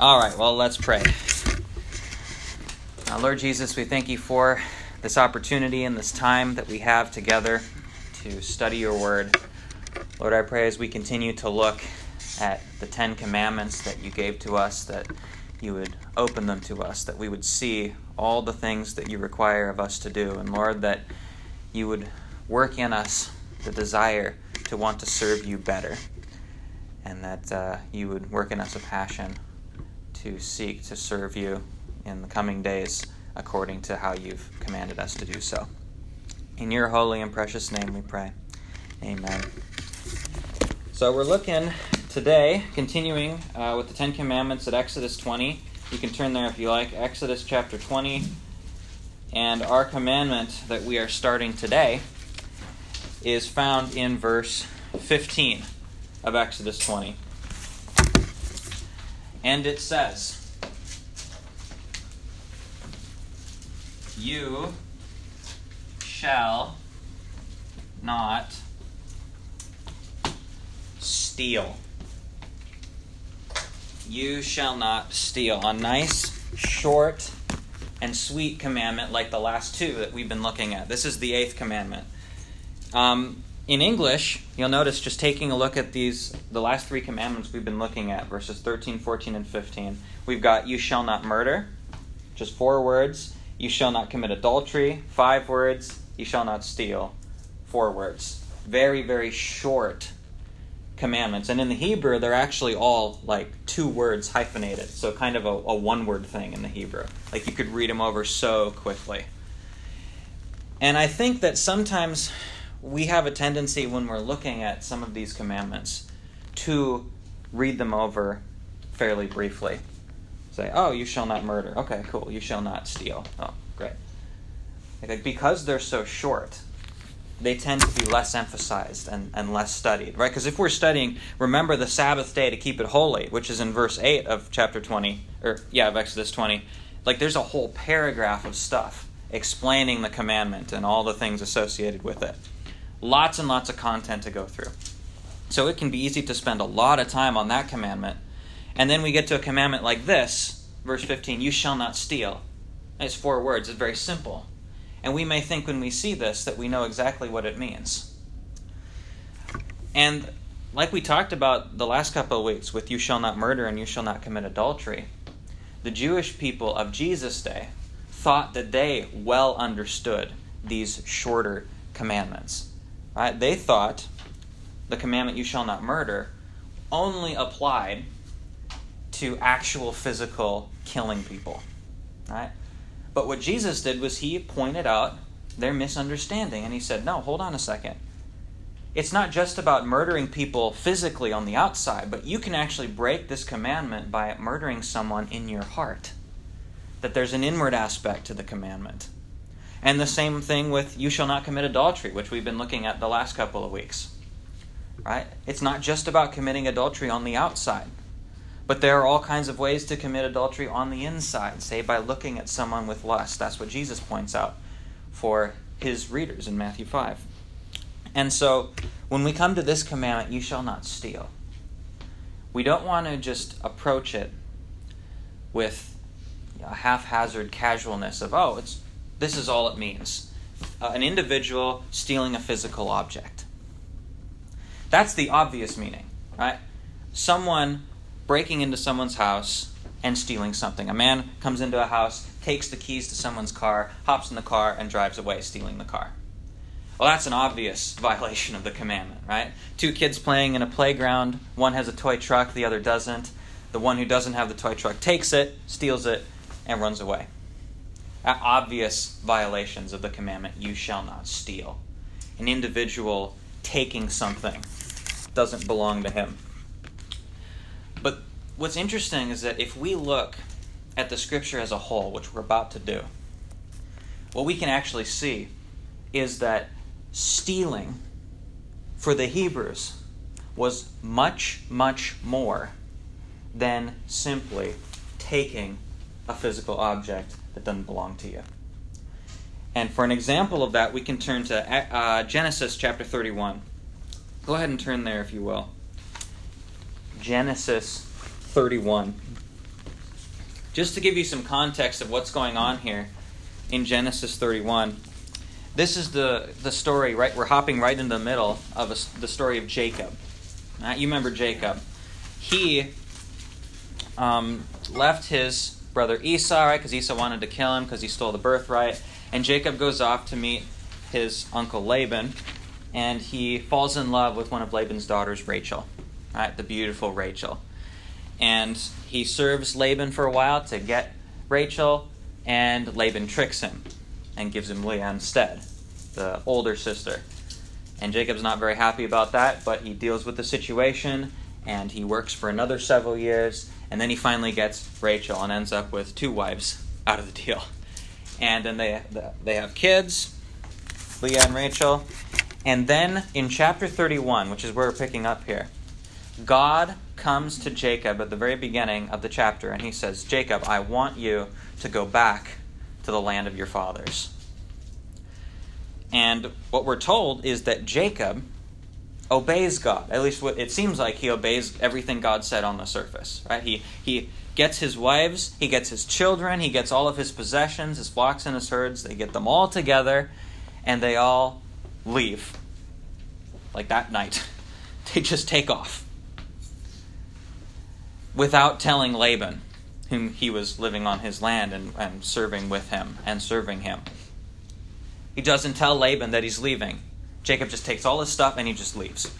All right, well, let's pray. Uh, Lord Jesus, we thank you for this opportunity and this time that we have together to study your word. Lord, I pray as we continue to look at the Ten Commandments that you gave to us, that you would open them to us, that we would see all the things that you require of us to do. And Lord, that you would work in us the desire to want to serve you better, and that uh, you would work in us a passion to seek to serve you in the coming days according to how you've commanded us to do so. In your holy and precious name we pray. Amen. So we're looking today, continuing uh, with the Ten Commandments at Exodus 20. You can turn there if you like. Exodus chapter 20. And our commandment that we are starting today is found in verse 15 of Exodus 20. And it says, You shall not steal. You shall not steal. A nice, short, and sweet commandment like the last two that we've been looking at. This is the eighth commandment. Um, in English, you'll notice just taking a look at these, the last three commandments we've been looking at, verses 13, 14, and 15. We've got, You shall not murder, just four words. You shall not commit adultery, five words. You shall not steal, four words. Very, very short commandments. And in the Hebrew, they're actually all like two words hyphenated. So kind of a, a one word thing in the Hebrew. Like you could read them over so quickly. And I think that sometimes we have a tendency when we're looking at some of these commandments to read them over fairly briefly. Say, oh, you shall not murder. Okay, cool. You shall not steal. Oh, great. Because they're so short, they tend to be less emphasized and, and less studied, right? Because if we're studying, remember the Sabbath day to keep it holy, which is in verse 8 of chapter 20, or yeah, of Exodus 20, like there's a whole paragraph of stuff explaining the commandment and all the things associated with it. Lots and lots of content to go through. So it can be easy to spend a lot of time on that commandment. And then we get to a commandment like this, verse 15 You shall not steal. It's four words, it's very simple. And we may think when we see this that we know exactly what it means. And like we talked about the last couple of weeks with you shall not murder and you shall not commit adultery, the Jewish people of Jesus' day thought that they well understood these shorter commandments. Right? They thought the commandment, you shall not murder, only applied to actual physical killing people. Right? But what Jesus did was he pointed out their misunderstanding and he said, no, hold on a second. It's not just about murdering people physically on the outside, but you can actually break this commandment by murdering someone in your heart. That there's an inward aspect to the commandment. And the same thing with you shall not commit adultery, which we've been looking at the last couple of weeks. Right? It's not just about committing adultery on the outside, but there are all kinds of ways to commit adultery on the inside, say by looking at someone with lust. That's what Jesus points out for his readers in Matthew 5. And so when we come to this commandment, you shall not steal, we don't want to just approach it with a haphazard casualness of, oh, it's this is all it means uh, an individual stealing a physical object. That's the obvious meaning, right? Someone breaking into someone's house and stealing something. A man comes into a house, takes the keys to someone's car, hops in the car, and drives away, stealing the car. Well, that's an obvious violation of the commandment, right? Two kids playing in a playground, one has a toy truck, the other doesn't. The one who doesn't have the toy truck takes it, steals it, and runs away obvious violations of the commandment you shall not steal. An individual taking something doesn't belong to him. But what's interesting is that if we look at the scripture as a whole, which we're about to do, what we can actually see is that stealing for the Hebrews was much, much more than simply taking a physical object that doesn't belong to you. And for an example of that, we can turn to uh, Genesis chapter 31. Go ahead and turn there if you will. Genesis 31. just to give you some context of what's going on here in Genesis 31, this is the, the story, right? We're hopping right into the middle of a, the story of Jacob. Right? You remember Jacob. He um, left his brother Esau, right? Because Esau wanted to kill him because he stole the birthright. And Jacob goes off to meet his uncle Laban, and he falls in love with one of Laban's daughters, Rachel, right? The beautiful Rachel. And he serves Laban for a while to get Rachel, and Laban tricks him and gives him Leah instead, the older sister. And Jacob's not very happy about that, but he deals with the situation and he works for another several years, and then he finally gets Rachel and ends up with two wives out of the deal. And then they they have kids, Leah and Rachel. And then in chapter 31, which is where we're picking up here, God comes to Jacob at the very beginning of the chapter and he says, Jacob, I want you to go back to the land of your fathers. And what we're told is that Jacob obeys God. At least it seems like he obeys everything God said on the surface, right? He he gets his wives, he gets his children, he gets all of his possessions, his flocks and his herds. They get them all together and they all leave. Like that night. They just take off. Without telling Laban, whom he was living on his land and, and serving with him and serving him. He doesn't tell Laban that he's leaving. Jacob just takes all his stuff and he just leaves.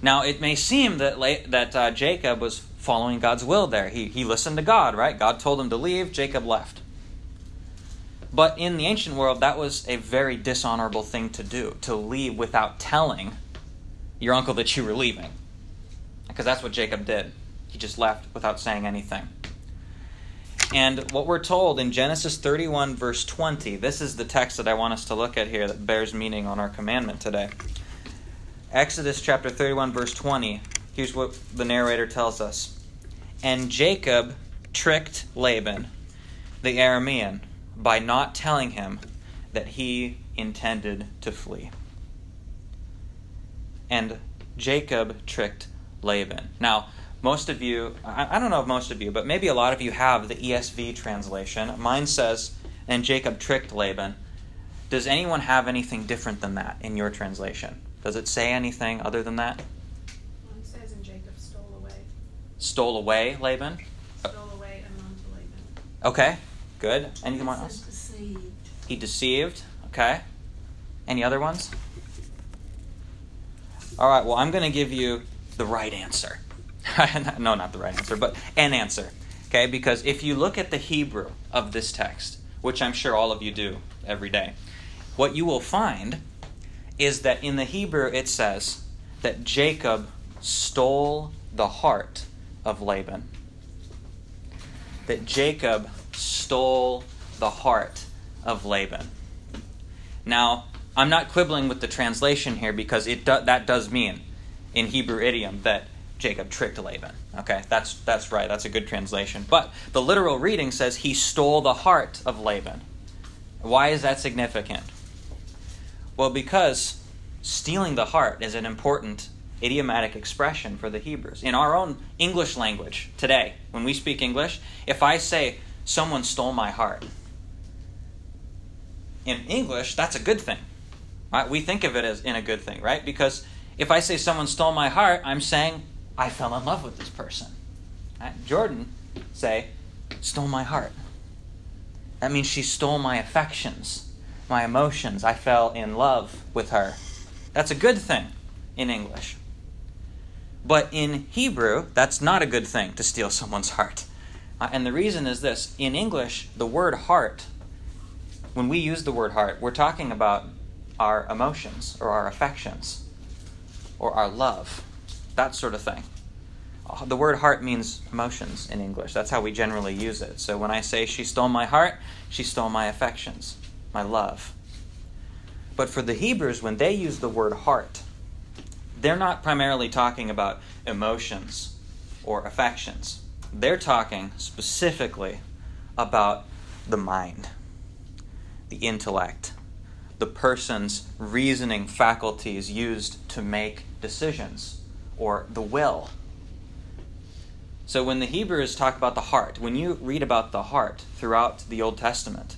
Now, it may seem that, that uh, Jacob was following God's will there. He, he listened to God, right? God told him to leave, Jacob left. But in the ancient world, that was a very dishonorable thing to do, to leave without telling your uncle that you were leaving. Because that's what Jacob did. He just left without saying anything. And what we're told in Genesis 31, verse 20, this is the text that I want us to look at here that bears meaning on our commandment today. Exodus chapter 31, verse 20, here's what the narrator tells us. And Jacob tricked Laban, the Aramean, by not telling him that he intended to flee. And Jacob tricked Laban. Now, most of you, I, don't know if most of you, but maybe a lot of you have the ESV translation. Mine says, and Jacob tricked Laban. Does anyone have anything different than that in your translation? Does it say anything other than that? Well, it says, and Jacob stole away. Stole away Laban? Stole away among to Laban. Okay, good. Anyone else? Deceived. He deceived. Okay. Any other ones? All right, well, I'm going to give you the right answer. no, not the right answer, but an answer. Okay, because if you look at the Hebrew of this text, which I'm sure all of you do every day, what you will find is that in the Hebrew it says that Jacob stole the heart of Laban. That Jacob stole the heart of Laban. Now, I'm not quibbling with the translation here because it do, that does mean in Hebrew idiom that Jacob tricked Laban. Okay, that's that's right. That's a good translation. But the literal reading says he stole the heart of Laban. Why is that significant? Well, because stealing the heart is an important idiomatic expression for the Hebrews. In our own English language today, when we speak English, if I say someone stole my heart, in English, that's a good thing. Right? We think of it as in a good thing, right? Because if I say someone stole my heart, I'm saying I fell in love with this person. Jordan, say, stole my heart. That means she stole my affections, my emotions. I fell in love with her. That's a good thing in English. But in Hebrew, that's not a good thing to steal someone's heart. Uh, and the reason is this in English, the word heart, when we use the word heart, we're talking about our emotions or our affections or our love that sort of thing. Uh, the word heart means emotions in English. That's how we generally use it. So when I say she stole my heart, she stole my affections, my love. But for the Hebrews, when they use the word heart, they're not primarily talking about emotions or affections. They're talking specifically about the mind, the intellect, the person's reasoning faculties used to make decisions or the will. So when the Hebrews talk about the heart, when you read about the heart throughout the Old Testament,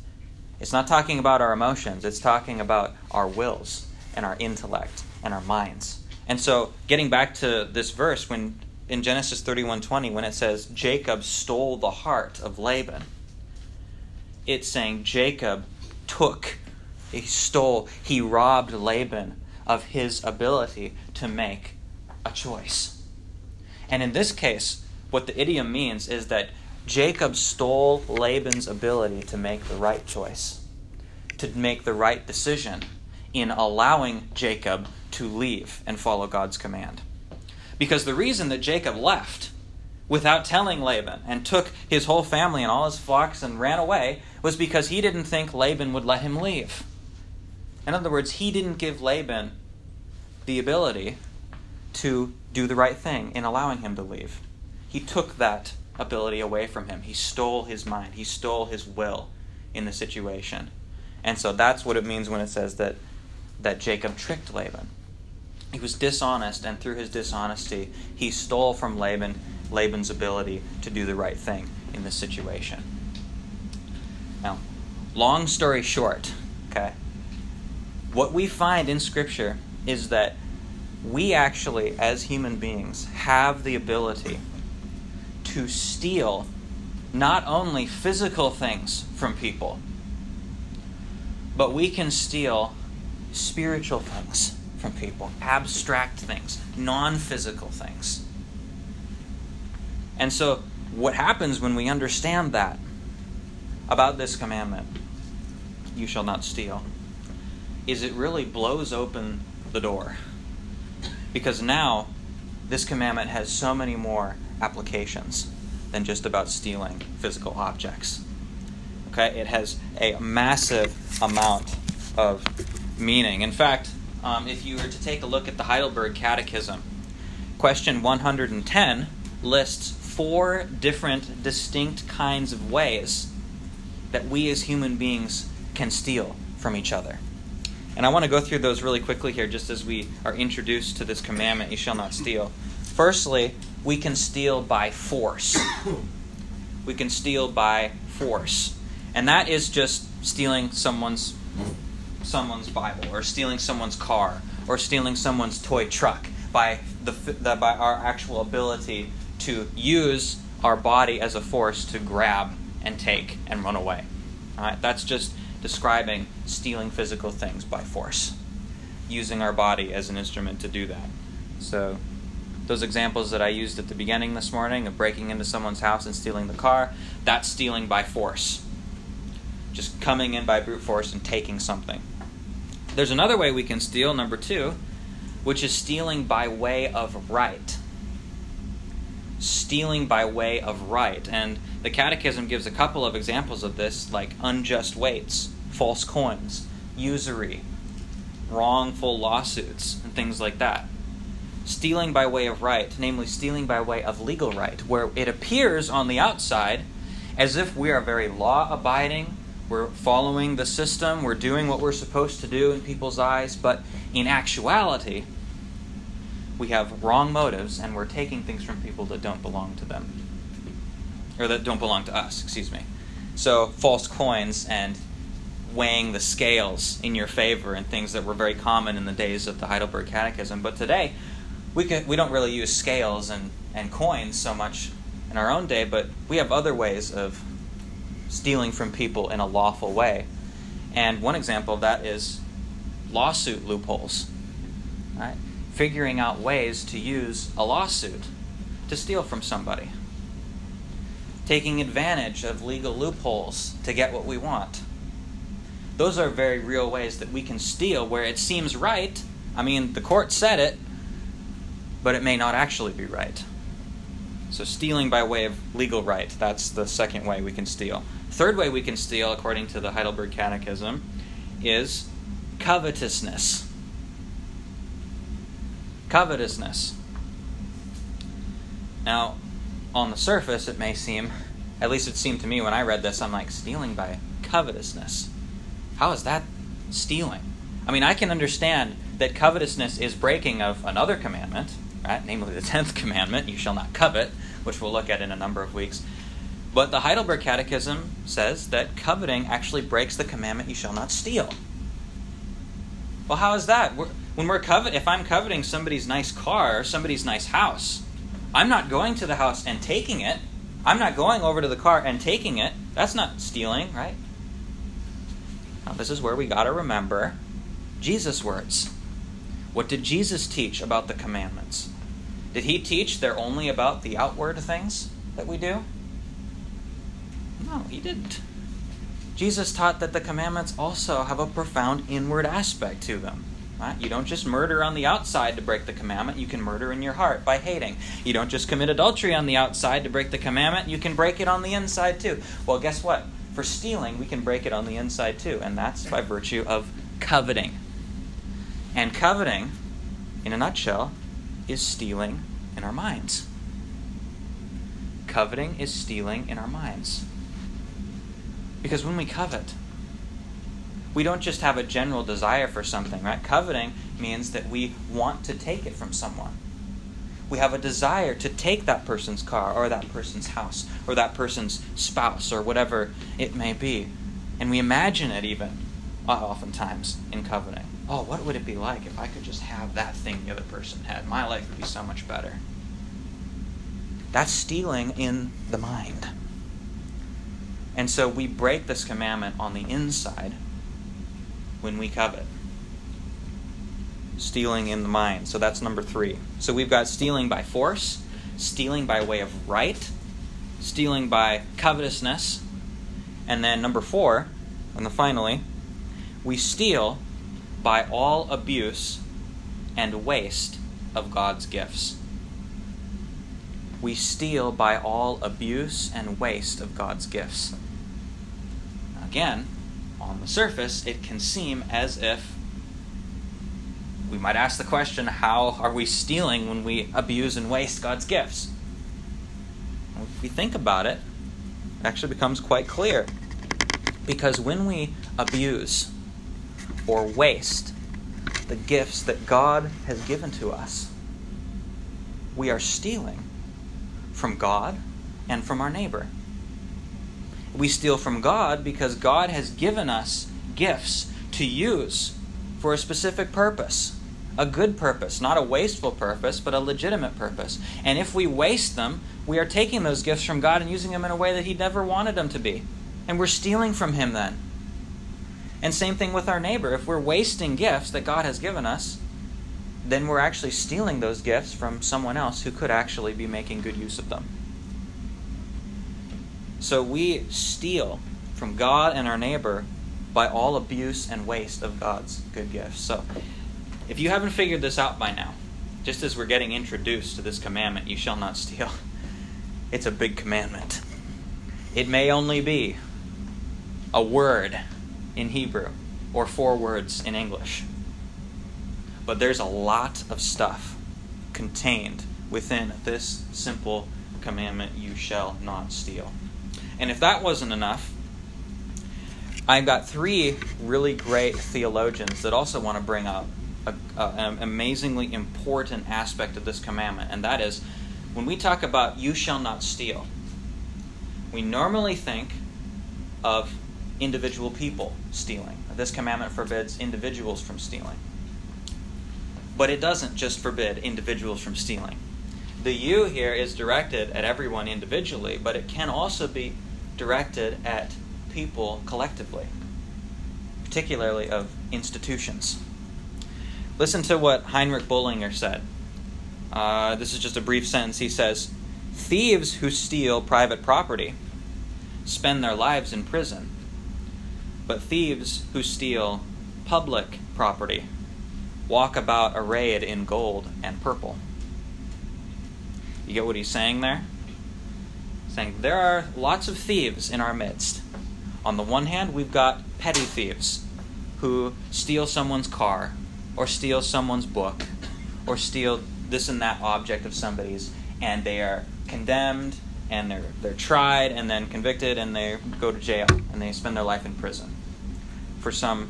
it's not talking about our emotions, it's talking about our wills and our intellect and our minds. And so getting back to this verse when in Genesis 31:20 when it says Jacob stole the heart of Laban, it's saying Jacob took, he stole, he robbed Laban of his ability to make a choice. And in this case, what the idiom means is that Jacob stole Laban's ability to make the right choice, to make the right decision in allowing Jacob to leave and follow God's command. Because the reason that Jacob left without telling Laban and took his whole family and all his flocks and ran away was because he didn't think Laban would let him leave. In other words, he didn't give Laban the ability to do the right thing in allowing him to leave. He took that ability away from him. He stole his mind, he stole his will in the situation. And so that's what it means when it says that, that Jacob tricked Laban. He was dishonest, and through his dishonesty, he stole from Laban Laban's ability to do the right thing in this situation. Now, long story short, okay, what we find in Scripture is that we actually, as human beings, have the ability to steal not only physical things from people, but we can steal spiritual things from people, abstract things, non physical things. And so, what happens when we understand that about this commandment, you shall not steal, is it really blows open the door. Because now, this commandment has so many more applications than just about stealing physical objects. Okay, it has a massive amount of meaning. In fact, um, if you were to take a look at the Heidelberg Catechism, question 110 lists four different distinct kinds of ways that we as human beings can steal from each other. And I want to go through those really quickly here just as we are introduced to this commandment you shall not steal. Firstly, we can steal by force. we can steal by force. And that is just stealing someone's someone's Bible or stealing someone's car or stealing someone's toy truck by the, the by our actual ability to use our body as a force to grab and take and run away. All right, that's just describing stealing physical things by force, using our body as an instrument to do that. So, those examples that I used at the beginning this morning of breaking into someone's house and stealing the car, that's stealing by force. Just coming in by brute force and taking something. There's another way we can steal, number two, which is stealing by way of right stealing by way of right. And the Catechism gives a couple of examples of this, like unjust weights, false coins, usury, wrongful lawsuits, and things like that. Stealing by way of right, namely stealing by way of legal right, where it appears on the outside as if we are very law abiding, we're following the system, we're doing what we're supposed to do in people's eyes, but in actuality, we have wrong motives and we're taking things from people that don't belong to them. Or that don't belong to us, excuse me. So, false coins and weighing the scales in your favor and things that were very common in the days of the Heidelberg Catechism. But today, we, can, we don't really use scales and, and coins so much in our own day, but we have other ways of stealing from people in a lawful way. And one example of that is lawsuit loopholes. Right? Figuring out ways to use a lawsuit to steal from somebody, taking advantage of legal loopholes to get what we want. Those are very real ways that we can steal where it seems right. I mean, the court said it, but it may not actually be right. So, stealing by way of legal right, that's the second way we can steal. Third way we can steal, according to the Heidelberg Catechism, is covetousness covetousness. Now, on the surface, it may seem, at least it seemed to me when I read this, I'm like, stealing by covetousness. How is that stealing? I mean, I can understand that covetousness is breaking of another commandment, right? Namely, the tenth commandment, you shall not covet, which we'll look at in a number of weeks. But the Heidelberg Catechism says that coveting actually breaks the commandment, you shall not steal. Well, how is that? We're, when we're covet, if I'm coveting somebody's nice car or somebody's nice house, I'm not going to the house and taking it. I'm not going over to the car and taking it. That's not stealing, right? Now, this is where we got to remember Jesus' words. What did Jesus teach about the commandments? Did he teach they're only about the outward things that we do? No, he didn't. Jesus taught that the commandments also have a profound inward aspect to them. You don't just murder on the outside to break the commandment, you can murder in your heart by hating. You don't just commit adultery on the outside to break the commandment, you can break it on the inside too. Well, guess what? For stealing, we can break it on the inside too, and that's by virtue of coveting. And coveting, in a nutshell, is stealing in our minds. Coveting is stealing in our minds. Because when we covet, we don't just have a general desire for something, right? Coveting means that we want to take it from someone. We have a desire to take that person's car or that person's house or that person's spouse or whatever it may be. And we imagine it even, uh, oftentimes, in coveting. Oh, what would it be like if I could just have that thing the other person had? My life would be so much better. That's stealing in the mind. And so we break this commandment on the inside when we covet. Stealing in the mind. So that's number three. So we've got stealing by force, stealing by way of right, stealing by covetousness, and then number four, and then finally, we steal by all abuse and waste of God's gifts. We steal by all abuse and waste of God's gifts. Again, on the surface, it can seem as if we might ask the question how are we stealing when we abuse and waste God's gifts? if we think about it, it actually becomes quite clear. Because when we abuse or waste the gifts that God has given to us, we are stealing from God and from our neighbor. We steal from God because God has given us gifts to use for a specific purpose. A good purpose, not a wasteful purpose, but a legitimate purpose. And if we waste them, we are taking those gifts from God and using them in a way that He never wanted them to be. And we're stealing from Him then. And same thing with our neighbor. If we're wasting gifts that God has given us, then we're actually stealing those gifts from someone else who could actually be making good use of them. So we steal from God and our neighbor by all abuse and waste of God's good gifts. So if you haven't figured this out by now, just as we're getting introduced to this commandment, you shall not steal, it's a big commandment. It may only be a word in Hebrew or four words in English. But there's a lot of stuff contained within this simple commandment you shall not steal. And if that wasn't enough, I've got three really great theologians that also want to bring up a, a, an amazingly important aspect of this commandment, and that is when we talk about you shall not steal, we normally think of individual people stealing. This commandment forbids individuals from stealing. But it doesn't just forbid individuals from stealing. The you here is directed at everyone individually, but it can also be directed at people collectively, particularly of institutions. Listen to what Heinrich Bullinger said. Uh, this is just a brief sentence. He says, Thieves who steal private property spend their lives in prison, but thieves who steal public property walk about arrayed in gold and purple. You get what he's saying there? Saying there are lots of thieves in our midst. On the one hand, we've got petty thieves who steal someone's car, or steal someone's book, or steal this and that object of somebody's, and they are condemned, and they're, they're tried, and then convicted, and they go to jail, and they spend their life in prison for some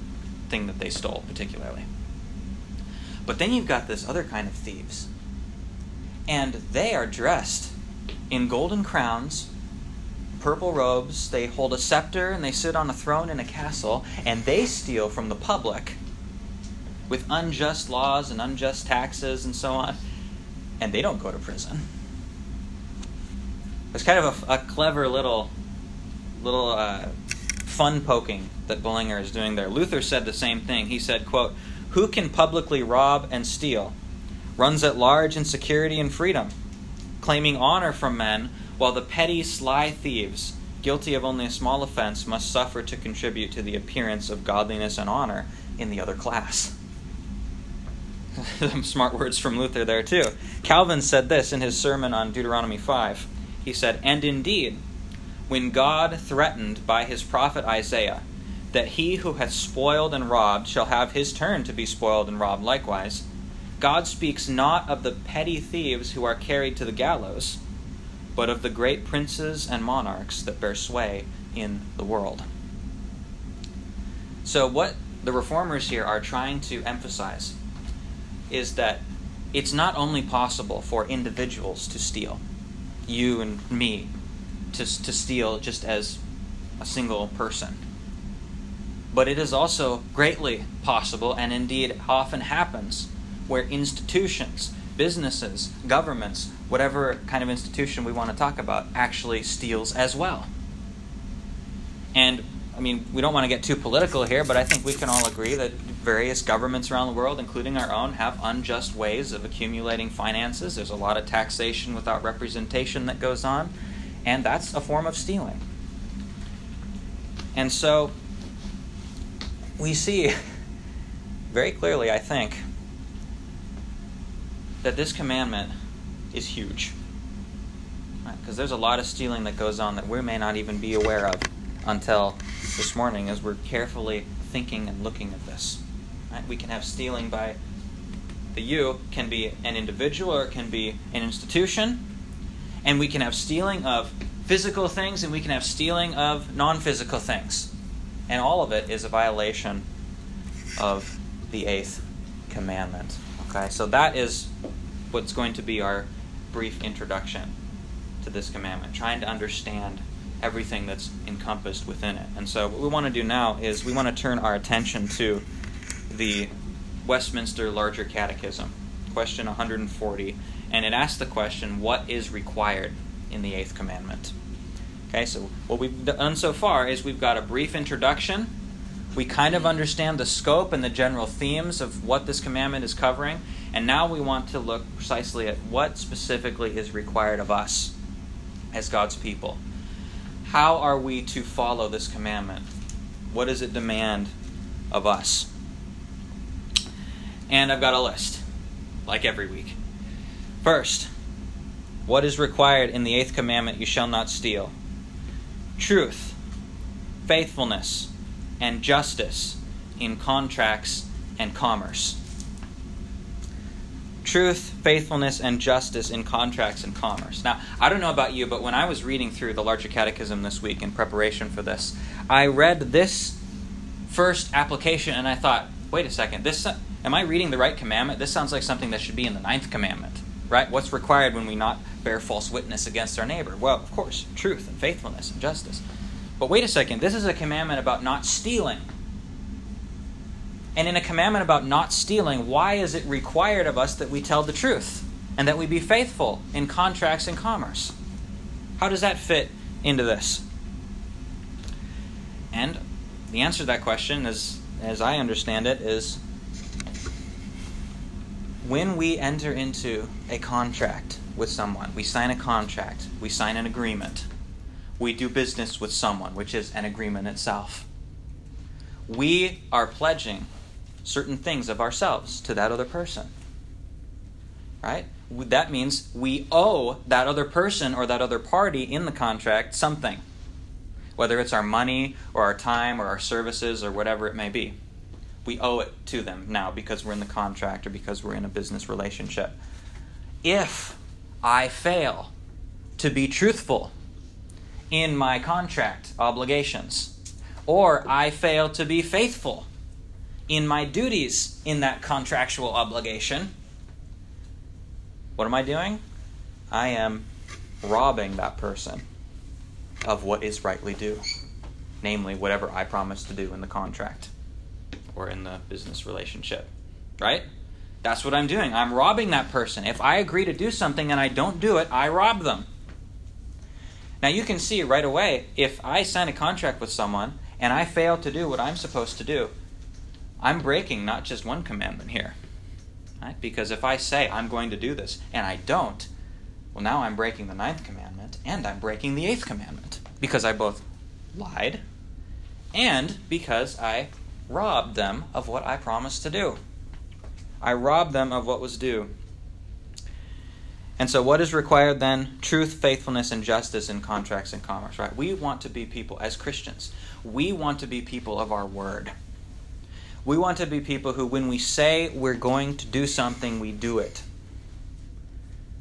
thing that they stole, particularly. But then you've got this other kind of thieves, and they are dressed in golden crowns, purple robes, they hold a scepter, and they sit on a throne in a castle, and they steal from the public with unjust laws and unjust taxes and so on, and they don't go to prison. It's kind of a, a clever little, little uh, fun poking that Bullinger is doing there. Luther said the same thing. He said, "quote Who can publicly rob and steal? Runs at large in security and freedom, claiming honor from men, while the petty, sly thieves, guilty of only a small offense, must suffer to contribute to the appearance of godliness and honor in the other class." Some smart words from Luther there too. Calvin said this in his sermon on Deuteronomy 5. He said, And indeed, when God threatened by his prophet Isaiah that he who hath spoiled and robbed shall have his turn to be spoiled and robbed likewise, God speaks not of the petty thieves who are carried to the gallows, but of the great princes and monarchs that bear sway in the world. So, what the reformers here are trying to emphasize is that it's not only possible for individuals to steal, you and me, to, to steal just as a single person. But it is also greatly possible, and indeed often happens, where institutions, businesses, governments, whatever kind of institution we want to talk about, actually steals as well. And I mean, we don't want to get too political here, but I think we can all agree that various governments around the world, including our own, have unjust ways of accumulating finances. There's a lot of taxation without representation that goes on, and that's a form of stealing. And so we see very clearly, I think, that this commandment is huge. Because right? there's a lot of stealing that goes on that we may not even be aware of until this morning as we're carefully thinking and looking at this. Right? We can have stealing by the you can be an individual or it can be an institution, and we can have stealing of physical things and we can have stealing of non-physical things. And all of it is a violation of the eighth commandment. Okay? So that is what's going to be our brief introduction to this commandment, trying to understand everything that's encompassed within it. And so, what we want to do now is we want to turn our attention to the Westminster Larger Catechism, question 140, and it asks the question, What is required in the Eighth Commandment? Okay, so what we've done so far is we've got a brief introduction. We kind of understand the scope and the general themes of what this commandment is covering, and now we want to look precisely at what specifically is required of us as God's people. How are we to follow this commandment? What does it demand of us? And I've got a list, like every week. First, what is required in the eighth commandment you shall not steal? Truth, faithfulness, and justice in contracts and commerce truth, faithfulness, and justice in contracts and commerce. Now, I don't know about you, but when I was reading through the Larger Catechism this week in preparation for this, I read this first application and I thought, wait a second, this am I reading the right commandment? This sounds like something that should be in the ninth commandment, right? What's required when we not bear false witness against our neighbor? Well, of course, truth and faithfulness and justice. But wait a second, this is a commandment about not stealing. And in a commandment about not stealing, why is it required of us that we tell the truth and that we be faithful in contracts and commerce? How does that fit into this? And the answer to that question, is, as I understand it, is when we enter into a contract with someone, we sign a contract, we sign an agreement, we do business with someone, which is an agreement itself. We are pledging certain things of ourselves to that other person. Right? That means we owe that other person or that other party in the contract something, whether it's our money or our time or our services or whatever it may be. We owe it to them now because we're in the contract or because we're in a business relationship. If I fail to be truthful in my contract obligations, or I fail to be faithful in my duties in that contractual obligation, what am I doing? I am robbing that person of what is rightly due, namely, whatever I promised to do in the contract or in the business relationship. Right? That's what I'm doing. I'm robbing that person. If I agree to do something and I don't do it, I rob them. Now you can see right away if I sign a contract with someone and I fail to do what I'm supposed to do, I'm breaking not just one commandment here. Right? Because if I say I'm going to do this and I don't, well, now I'm breaking the ninth commandment and I'm breaking the eighth commandment because I both lied and because I robbed them of what I promised to do. I robbed them of what was due. And so, what is required then? Truth, faithfulness, and justice in contracts and commerce, right? We want to be people, as Christians, we want to be people of our word. We want to be people who, when we say we're going to do something, we do it.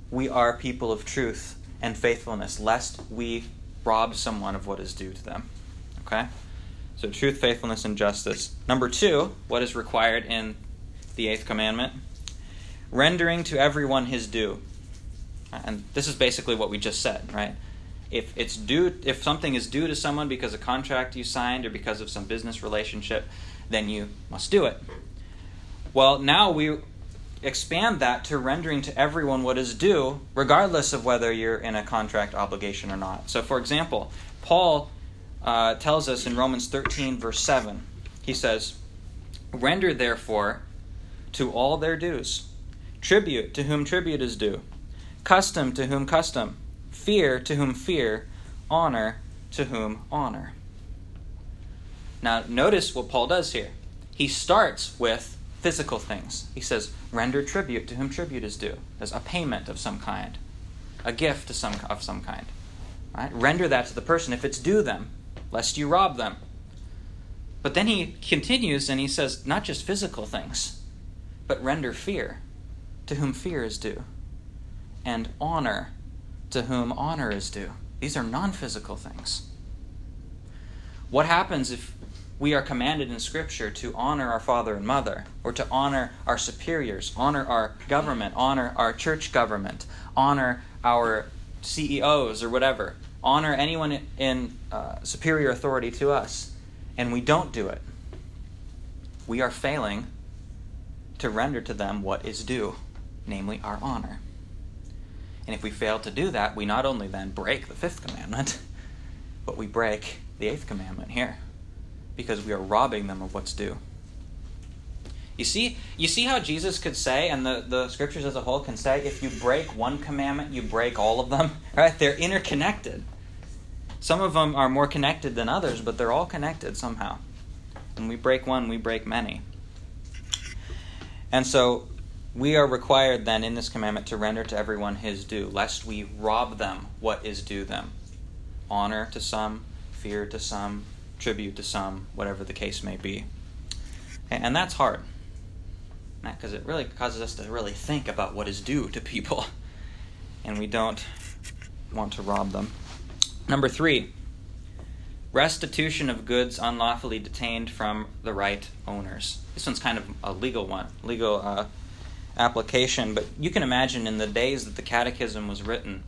We are people of truth and faithfulness, lest we rob someone of what is due to them. Okay? So, truth, faithfulness, and justice. Number two, what is required in the eighth commandment? Rendering to everyone his due. And this is basically what we just said, right? If it's due if something is due to someone because a contract you signed or because of some business relationship, then you must do it. Well, now we expand that to rendering to everyone what is due, regardless of whether you're in a contract obligation or not. So, for example, Paul uh, tells us in Romans 13, verse 7, he says, Render therefore to all their dues, tribute to whom tribute is due custom to whom custom, fear to whom fear, honor to whom honor. Now, notice what Paul does here. He starts with physical things. He says, render tribute to whom tribute is due. There's a payment of some kind, a gift some, of some kind. Right? Render that to the person if it's due them, lest you rob them. But then he continues and he says, not just physical things, but render fear to whom fear is due and honor to whom honor is due. These are non physical things. What happens if we are commanded in Scripture to honor our father and mother, or to honor our superiors, honor our government, honor our church government, honor our CEOs or whatever, honor anyone in uh, superior authority to us, and we don't do it? We are failing to render to them what is due, namely our honor. And if we fail to do that, we not only then break the fifth commandment, but we break the eighth commandment here because we are robbing them of what's due. You see, you see how Jesus could say, and the, the scriptures as a whole can say, if you break one commandment, you break all of them. Right? They're interconnected. Some of them are more connected than others, but they're all connected somehow. When we break one, we break many. And so we are required then in this commandment to render to everyone his due, lest we rob them what is due them. Honor to some, fear to some, tribute to some, whatever the case may be. And that's hard. Because it really causes us to really think about what is due to people. And we don't want to rob them. Number three, restitution of goods unlawfully detained from the right owners. This one's kind of a legal one, legal uh, application, but you can imagine in the days that the Catechism was written,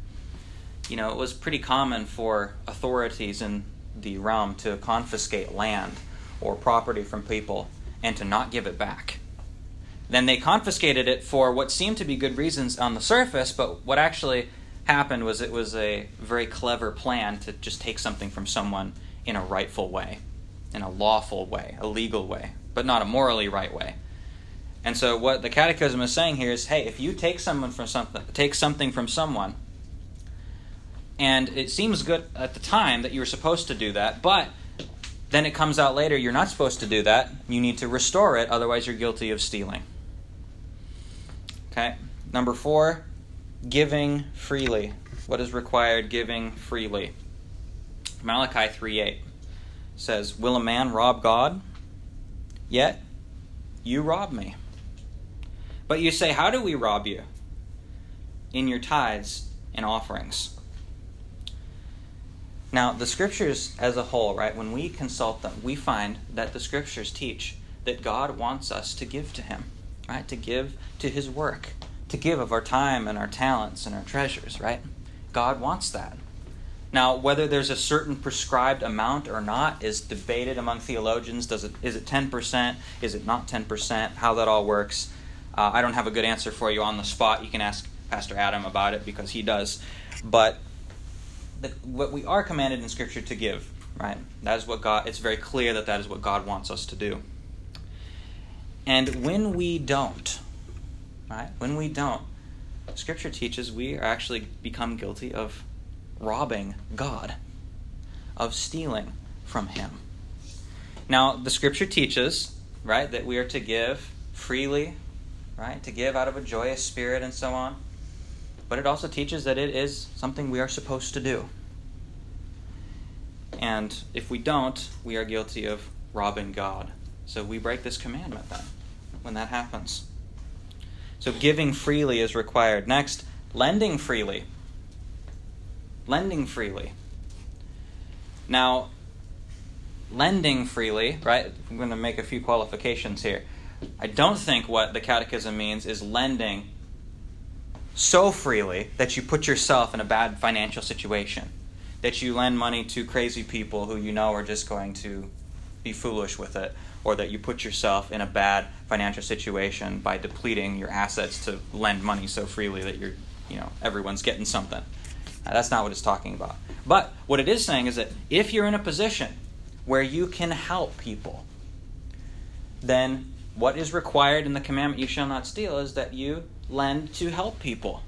you know, it was pretty common for authorities in the realm to confiscate land or property from people and to not give it back. Then they confiscated it for what seemed to be good reasons on the surface, but what actually happened was it was a very clever plan to just take something from someone in a rightful way, in a lawful way, a legal way, but not a morally right way. And so what the catechism is saying here is, hey, if you take someone from something take something from someone, and it seems good at the time that you were supposed to do that, but then it comes out later you're not supposed to do that. You need to restore it, otherwise you're guilty of stealing. Okay? Number 4, giving freely. What is required giving freely? Malachi 3:8 says, "Will a man rob God? Yet you rob me." But you say, How do we rob you? In your tithes and offerings. Now, the scriptures as a whole, right, when we consult them, we find that the scriptures teach that God wants us to give to Him, right? To give to His work, to give of our time and our talents and our treasures, right? God wants that. Now, whether there's a certain prescribed amount or not is debated among theologians. Does it is it ten percent? Is it not ten percent? How that all works? Uh, I don't have a good answer for you on the spot. You can ask Pastor Adam about it because he does. But the, what we are commanded in Scripture to give, right? That is what God. It's very clear that that is what God wants us to do. And when we don't, right? When we don't, Scripture teaches we are actually become guilty of robbing God, of stealing from Him. Now, the Scripture teaches, right, that we are to give freely, right, to give out of a joyous spirit and so on. But it also teaches that it is something we are supposed to do. And if we don't, we are guilty of robbing God. So we break this commandment then when that happens. So giving freely is required. Next, lending freely. Lending freely. Now, lending freely, right? I'm going to make a few qualifications here. I don't think what the catechism means is lending so freely that you put yourself in a bad financial situation, that you lend money to crazy people who you know are just going to be foolish with it, or that you put yourself in a bad financial situation by depleting your assets to lend money so freely that you're, you know, everyone's getting something. Now, that's not what it's talking about. But what it is saying is that if you're in a position where you can help people, then what is required in the commandment, you shall not steal, is that you lend to help people.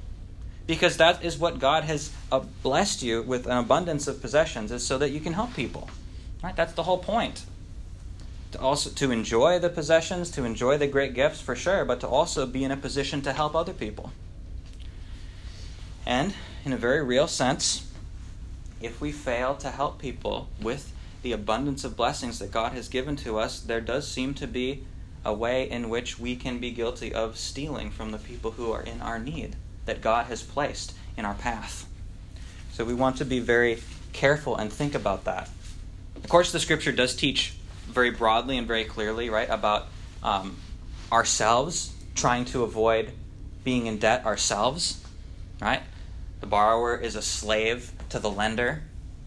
Because that is what God has uh, blessed you with an abundance of possessions, is so that you can help people. Right? That's the whole point. To also to enjoy the possessions, to enjoy the great gifts for sure, but to also be in a position to help other people. And in a very real sense, if we fail to help people with the abundance of blessings that God has given to us, there does seem to be a way in which we can be guilty of stealing from the people who are in our need that God has placed in our path. So we want to be very careful and think about that. Of course, the scripture does teach very broadly and very clearly, right, about um, ourselves trying to avoid being in debt ourselves, right? The borrower is a slave to the lender.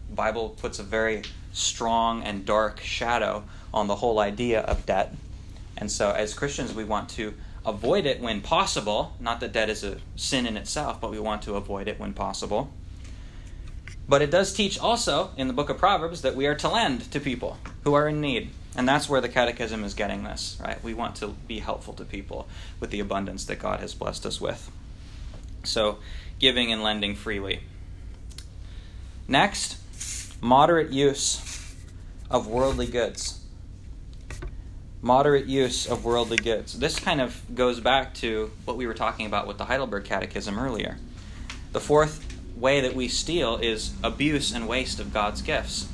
The Bible puts a very strong and dark shadow on the whole idea of debt. And so, as Christians, we want to avoid it when possible. Not that debt is a sin in itself, but we want to avoid it when possible. But it does teach also in the book of Proverbs that we are to lend to people who are in need. And that's where the Catechism is getting this, right? We want to be helpful to people with the abundance that God has blessed us with. So, giving and lending freely. Next, moderate use of worldly goods moderate use of worldly goods. This kind of goes back to what we were talking about with the Heidelberg Catechism earlier. The fourth way that we steal is abuse and waste of God's gifts.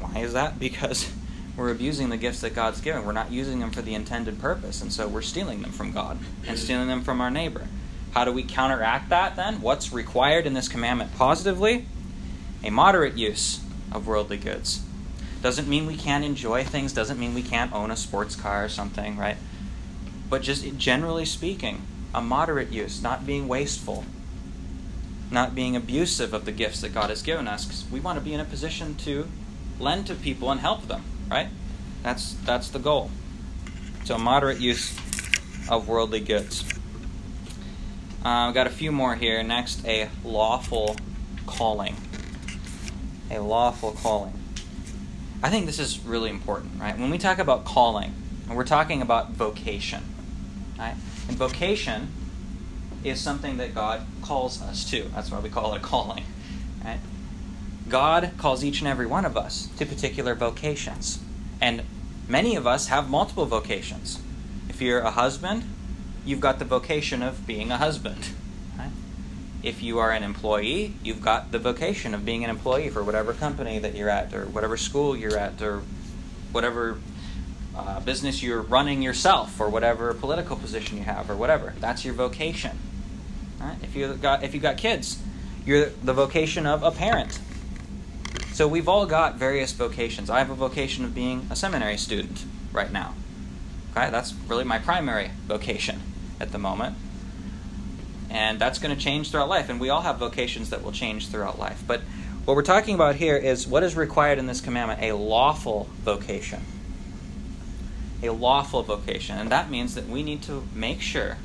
Why is that? Because we're abusing the gifts that God's given. We're not using them for the intended purpose, and so we're stealing them from God and stealing them from our neighbor. How do we counteract that then? What's required in this commandment positively? A moderate use of worldly goods. Doesn't mean we can't enjoy things, doesn't mean we can't own a sports car or something, right? But just generally speaking, a moderate use, not being wasteful, not being abusive of the gifts that God has given us, because we want to be in a position to lend to people and help them, right? That's that's the goal. So moderate use of worldly goods. Uh, I've got a few more here. Next, a lawful calling. A lawful calling. I think this is really important, right? When we talk about calling, and we're talking about vocation, right? And vocation is something that God calls us to. That's why we call it a calling, right? God calls each and every one of us to particular vocations. And many of us have multiple vocations. If you're a husband, you've got the vocation of being a husband if you are an employee, you've got the vocation of being an employee for whatever company that you're at, or whatever school you're at, or whatever uh, business you're running yourself, or whatever political position you have, or whatever. That's your vocation. Right? If you got if you got kids, you're the vocation of a parent. So we've all got various vocations. I have a vocation of being a seminary student right now. Okay, that's really my primary vocation at the moment And that's going to change throughout life. And we all have vocations that will change throughout life. But what we're talking about here is what is required in this commandment a lawful vocation. A lawful vocation. And that means that we need to make sure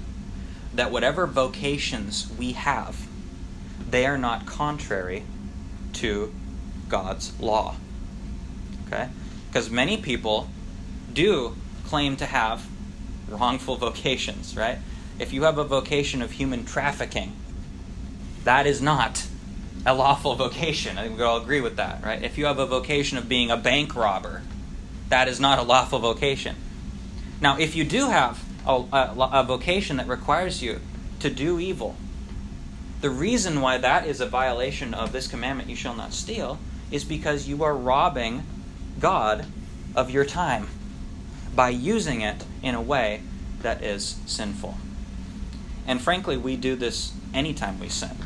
that whatever vocations we have, they are not contrary to God's law. Okay? Because many people do claim to have wrongful vocations, right? If you have a vocation of human trafficking, that is not a lawful vocation. I think we all agree with that, right? If you have a vocation of being a bank robber, that is not a lawful vocation. Now, if you do have a, a, a vocation that requires you to do evil, the reason why that is a violation of this commandment, you shall not steal, is because you are robbing God of your time by using it in a way that is sinful. And frankly, we do this anytime we sin,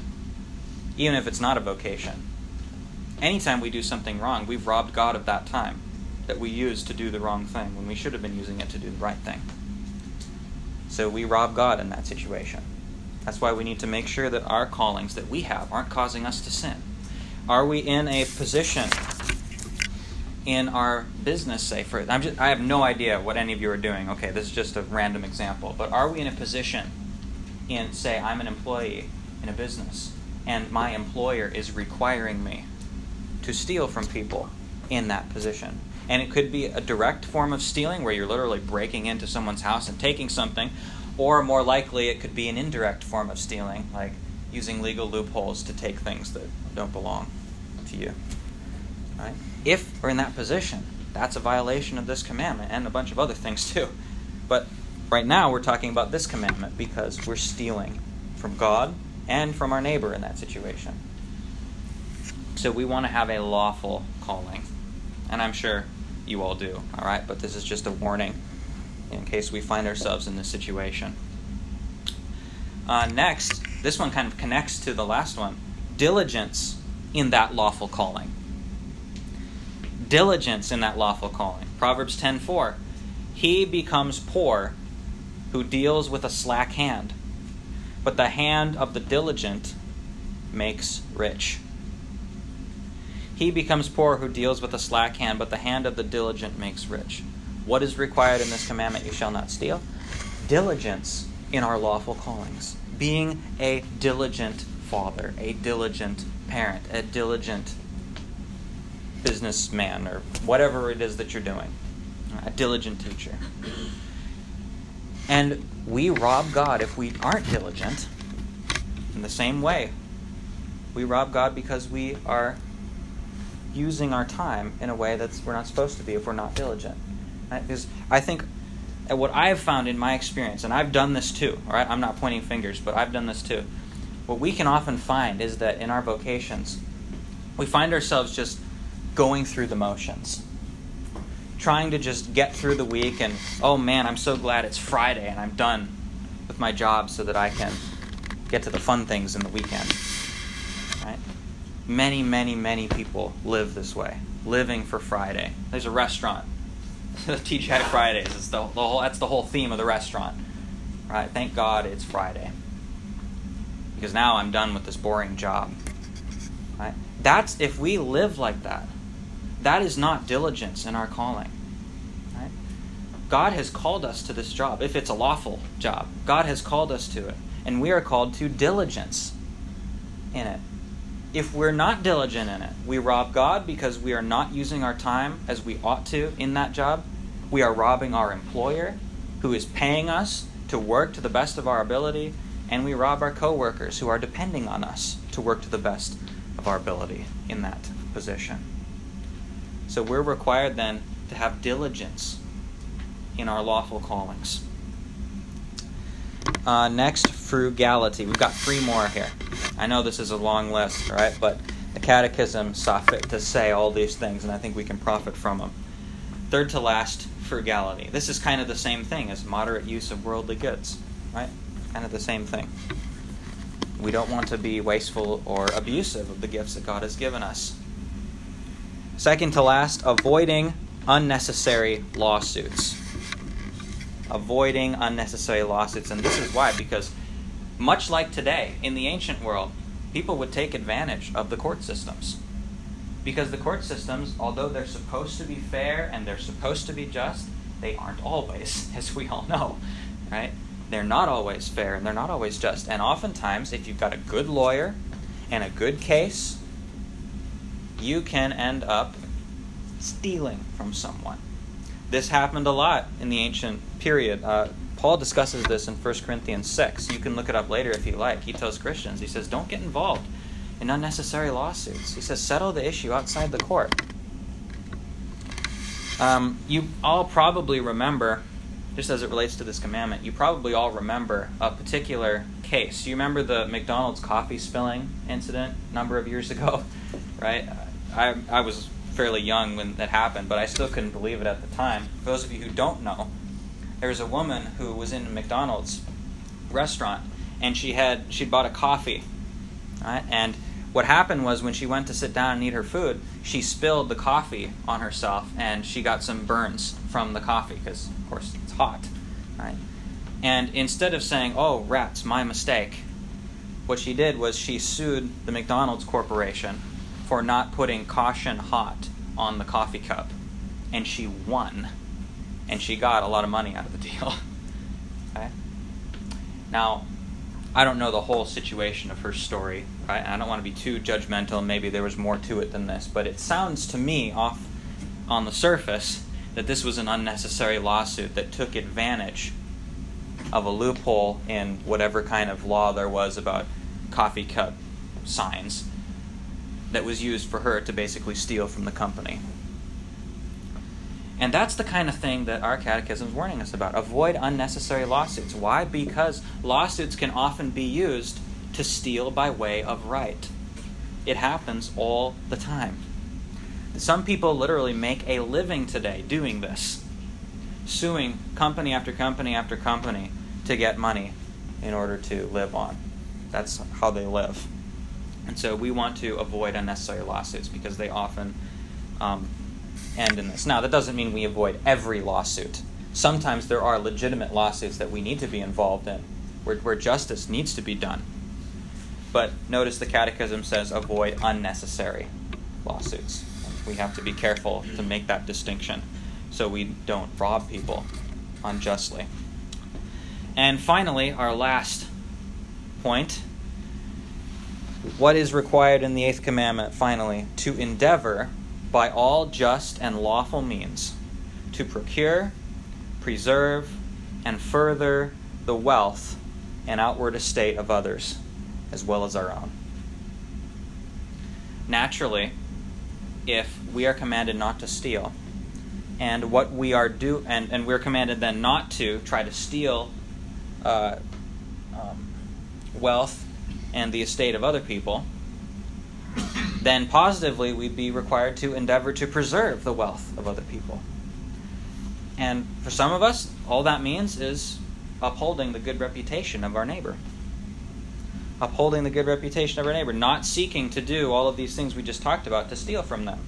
even if it's not a vocation. Anytime we do something wrong, we've robbed God of that time that we use to do the wrong thing when we should have been using it to do the right thing. So we rob God in that situation. That's why we need to make sure that our callings that we have aren't causing us to sin. Are we in a position in our business, say, for I'm just, I have no idea what any of you are doing. Okay, this is just a random example. But are we in a position in, say, I'm an employee in a business and my employer is requiring me to steal from people in that position? And it could be a direct form of stealing where you're literally breaking into someone's house and taking something, or more likely, it could be an indirect form of stealing, like using legal loopholes to take things that don't belong to you. Right? If we're in that position, that's a violation of this commandment and a bunch of other things too. But right now, we're talking about this commandment because we're stealing from God and from our neighbor in that situation. So we want to have a lawful calling. And I'm sure you all do, all right? But this is just a warning in case we find ourselves in this situation. Uh, next, this one kind of connects to the last one diligence in that lawful calling. Diligence in that lawful calling. Proverbs 10:4. He becomes poor who deals with a slack hand, but the hand of the diligent makes rich. He becomes poor who deals with a slack hand, but the hand of the diligent makes rich. What is required in this commandment? You shall not steal. Diligence in our lawful callings. Being a diligent father, a diligent parent, a diligent businessman, or whatever it is that you're doing, a diligent teacher. And we rob God if we aren't diligent. In the same way, we rob God because we are using our time in a way that we're not supposed to be if we're not diligent. Because I think what I've found in my experience, and I've done this too, all right? I'm not pointing fingers, but I've done this too. What we can often find is that in our vocations, we find ourselves just going through the motions, trying to just get through the week, and oh man, I'm so glad it's Friday and I'm done with my job so that I can get to the fun things in the weekend. Right? Many, many, many people live this way, living for Friday. There's a restaurant TGI Fridays. It's the, the whole, that's the whole theme of the restaurant. Right? Thank God it's Friday. Because now I'm done with this boring job. Right? That's if we live like that. That is not diligence in our calling. Right? God has called us to this job, if it's a lawful job. God has called us to it. And we are called to diligence in it if we're not diligent in it, we rob God because we are not using our time as we ought to in that job. We are robbing our employer who is paying us to work to the best of our ability, and we rob our coworkers who are depending on us to work to the best of our ability in that position. So we're required then to have diligence in our lawful callings. Uh, next, frugality. We've got three more here. I know this is a long list, right? But the Catechism saw fit to say all these things, and I think we can profit from them. Third to last, frugality. This is kind of the same thing as moderate use of worldly goods, right? Kind of the same thing. We don't want to be wasteful or abusive of the gifts that God has given us. Second to last, avoiding unnecessary lawsuits avoiding unnecessary lawsuits. And this is why, because Much like today, in the ancient world, people would take advantage of the court systems. Because the court systems, although they're supposed to be fair and they're supposed to be just, they aren't always, as we all know, right? They're not always fair and they're not always just. And oftentimes, if you've got a good lawyer and a good case, you can end up stealing from someone. This happened a lot in the ancient period. Uh, Paul discusses this in 1 Corinthians 6. You can look it up later if you like. He tells Christians, he says, don't get involved in unnecessary lawsuits. He says, settle the issue outside the court. Um, you all probably remember, just as it relates to this commandment, you probably all remember a particular case. You remember the McDonald's coffee spilling incident a number of years ago, right? I, I was fairly young when that happened, but I still couldn't believe it at the time. For those of you who don't know, there was a woman who was in a McDonald's restaurant, and she had she'd bought a coffee, right? And what happened was when she went to sit down and eat her food, she spilled the coffee on herself, and she got some burns from the coffee because, of course, it's hot, right? And instead of saying, "Oh, rats, my mistake," what she did was she sued the McDonald's corporation for not putting caution hot on the coffee cup, and she won, and she got a lot of money out of the deal. okay. Now, I don't know the whole situation of her story. Right? I don't want to be too judgmental. Maybe there was more to it than this, but it sounds to me, off on the surface, that this was an unnecessary lawsuit that took advantage of a loophole in whatever kind of law there was about coffee cup signs that was used for her to basically steal from the company. And that's the kind of thing that our catechism is warning us about. Avoid unnecessary lawsuits. Why? Because lawsuits can often be used to steal by way of right. It happens all the time. Some people literally make a living today doing this, suing company after company after company to get money in order to live on. That's how they live. And so we want to avoid unnecessary lawsuits because they often um, end in this. Now, that doesn't mean we avoid every lawsuit. Sometimes there are legitimate lawsuits that we need to be involved in, where, where justice needs to be done. But notice the Catechism says avoid unnecessary lawsuits. We have to be careful to make that distinction so we don't rob people unjustly. And finally, our last point what is required in the eighth commandment, finally? To endeavor by all just and lawful means to procure, preserve, and further the wealth and outward estate of others, as well as our own. Naturally, if we are commanded not to steal, and what we are do, and, and we're commanded then not to try to steal uh, um, wealth and the estate of other people, then positively we'd be required to endeavor to preserve the wealth of other people. And for some of us, all that means is upholding the good reputation of our neighbor. Upholding the good reputation of our neighbor, not seeking to do all of these things we just talked about to steal from them.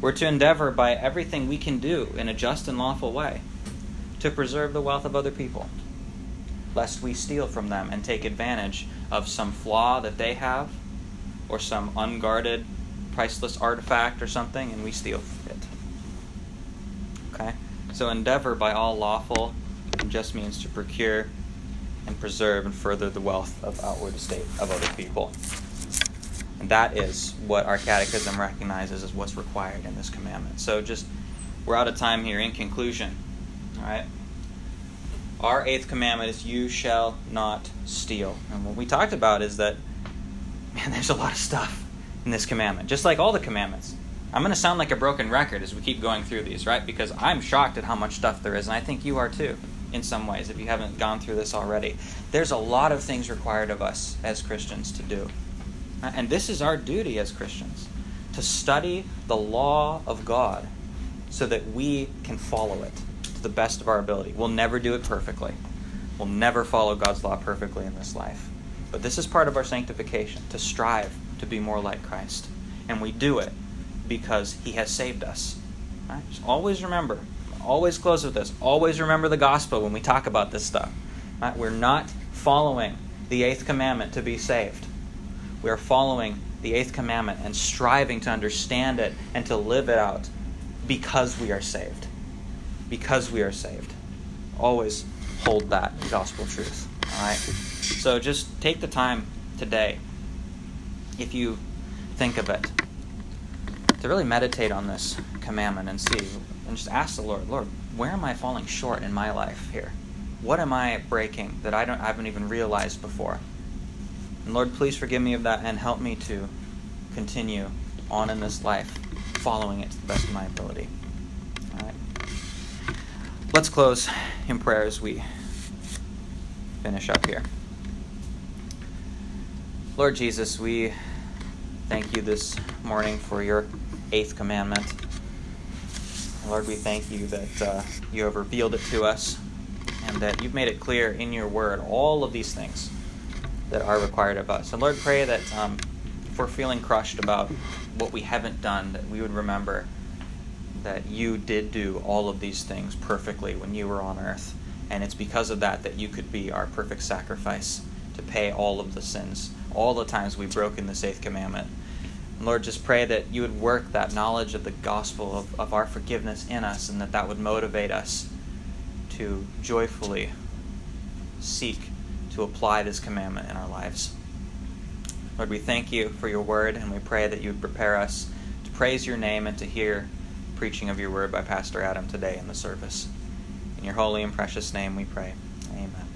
We're to endeavor by everything we can do in a just and lawful way to preserve the wealth of other people, lest we steal from them and take advantage of some flaw that they have or some unguarded, priceless artifact or something, and we steal it. Okay? So endeavor by all lawful just means to procure and preserve and further the wealth of outward estate of other people. And that is what our catechism recognizes as what's required in this commandment. So just we're out of time here. In conclusion, all right. Our eighth commandment is you shall not steal. And what we talked about is that man, there's a lot of stuff in this commandment, just like all the commandments. I'm going to sound like a broken record as we keep going through these, right? Because I'm shocked at how much stuff there is, and I think you are too, in some ways, if you haven't gone through this already. There's a lot of things required of us as Christians to do. And this is our duty as Christians to study the law of God so that we can follow it to the best of our ability. We'll never do it perfectly, we'll never follow God's law perfectly in this life. But this is part of our sanctification to strive to be more like Christ. And we do it because He has saved us. Right? Just always remember, always close with this, always remember the gospel when we talk about this stuff. Right? We're not following the eighth commandment to be saved. We are following the eighth commandment and striving to understand it and to live it out because we are saved. Because we are saved. Always hold that gospel truth. All right? So just take the time today, if you think of it, to really meditate on this commandment and see, and just ask the Lord, Lord, where am I falling short in my life here? What am I breaking that I don't I haven't even realized before? And Lord, please forgive me of that and help me to continue on in this life, following it to the best of my ability. Let's close in prayer as we finish up here. Lord Jesus, we thank you this morning for your eighth commandment. Lord, we thank you that uh, you have revealed it to us and that you've made it clear in your word all of these things that are required of us. And Lord, pray that um, if we're feeling crushed about what we haven't done, that we would remember that you did do all of these things perfectly when you were on earth. And it's because of that that you could be our perfect sacrifice to pay all of the sins, all the times we've broken the eighth commandment. And Lord, just pray that you would work that knowledge of the gospel of, of our forgiveness in us and that that would motivate us to joyfully seek to apply this commandment in our lives. Lord, we thank you for your word and we pray that you would prepare us to praise your name and to hear preaching of your word by Pastor Adam today in the service. In your holy and precious name we pray. Amen.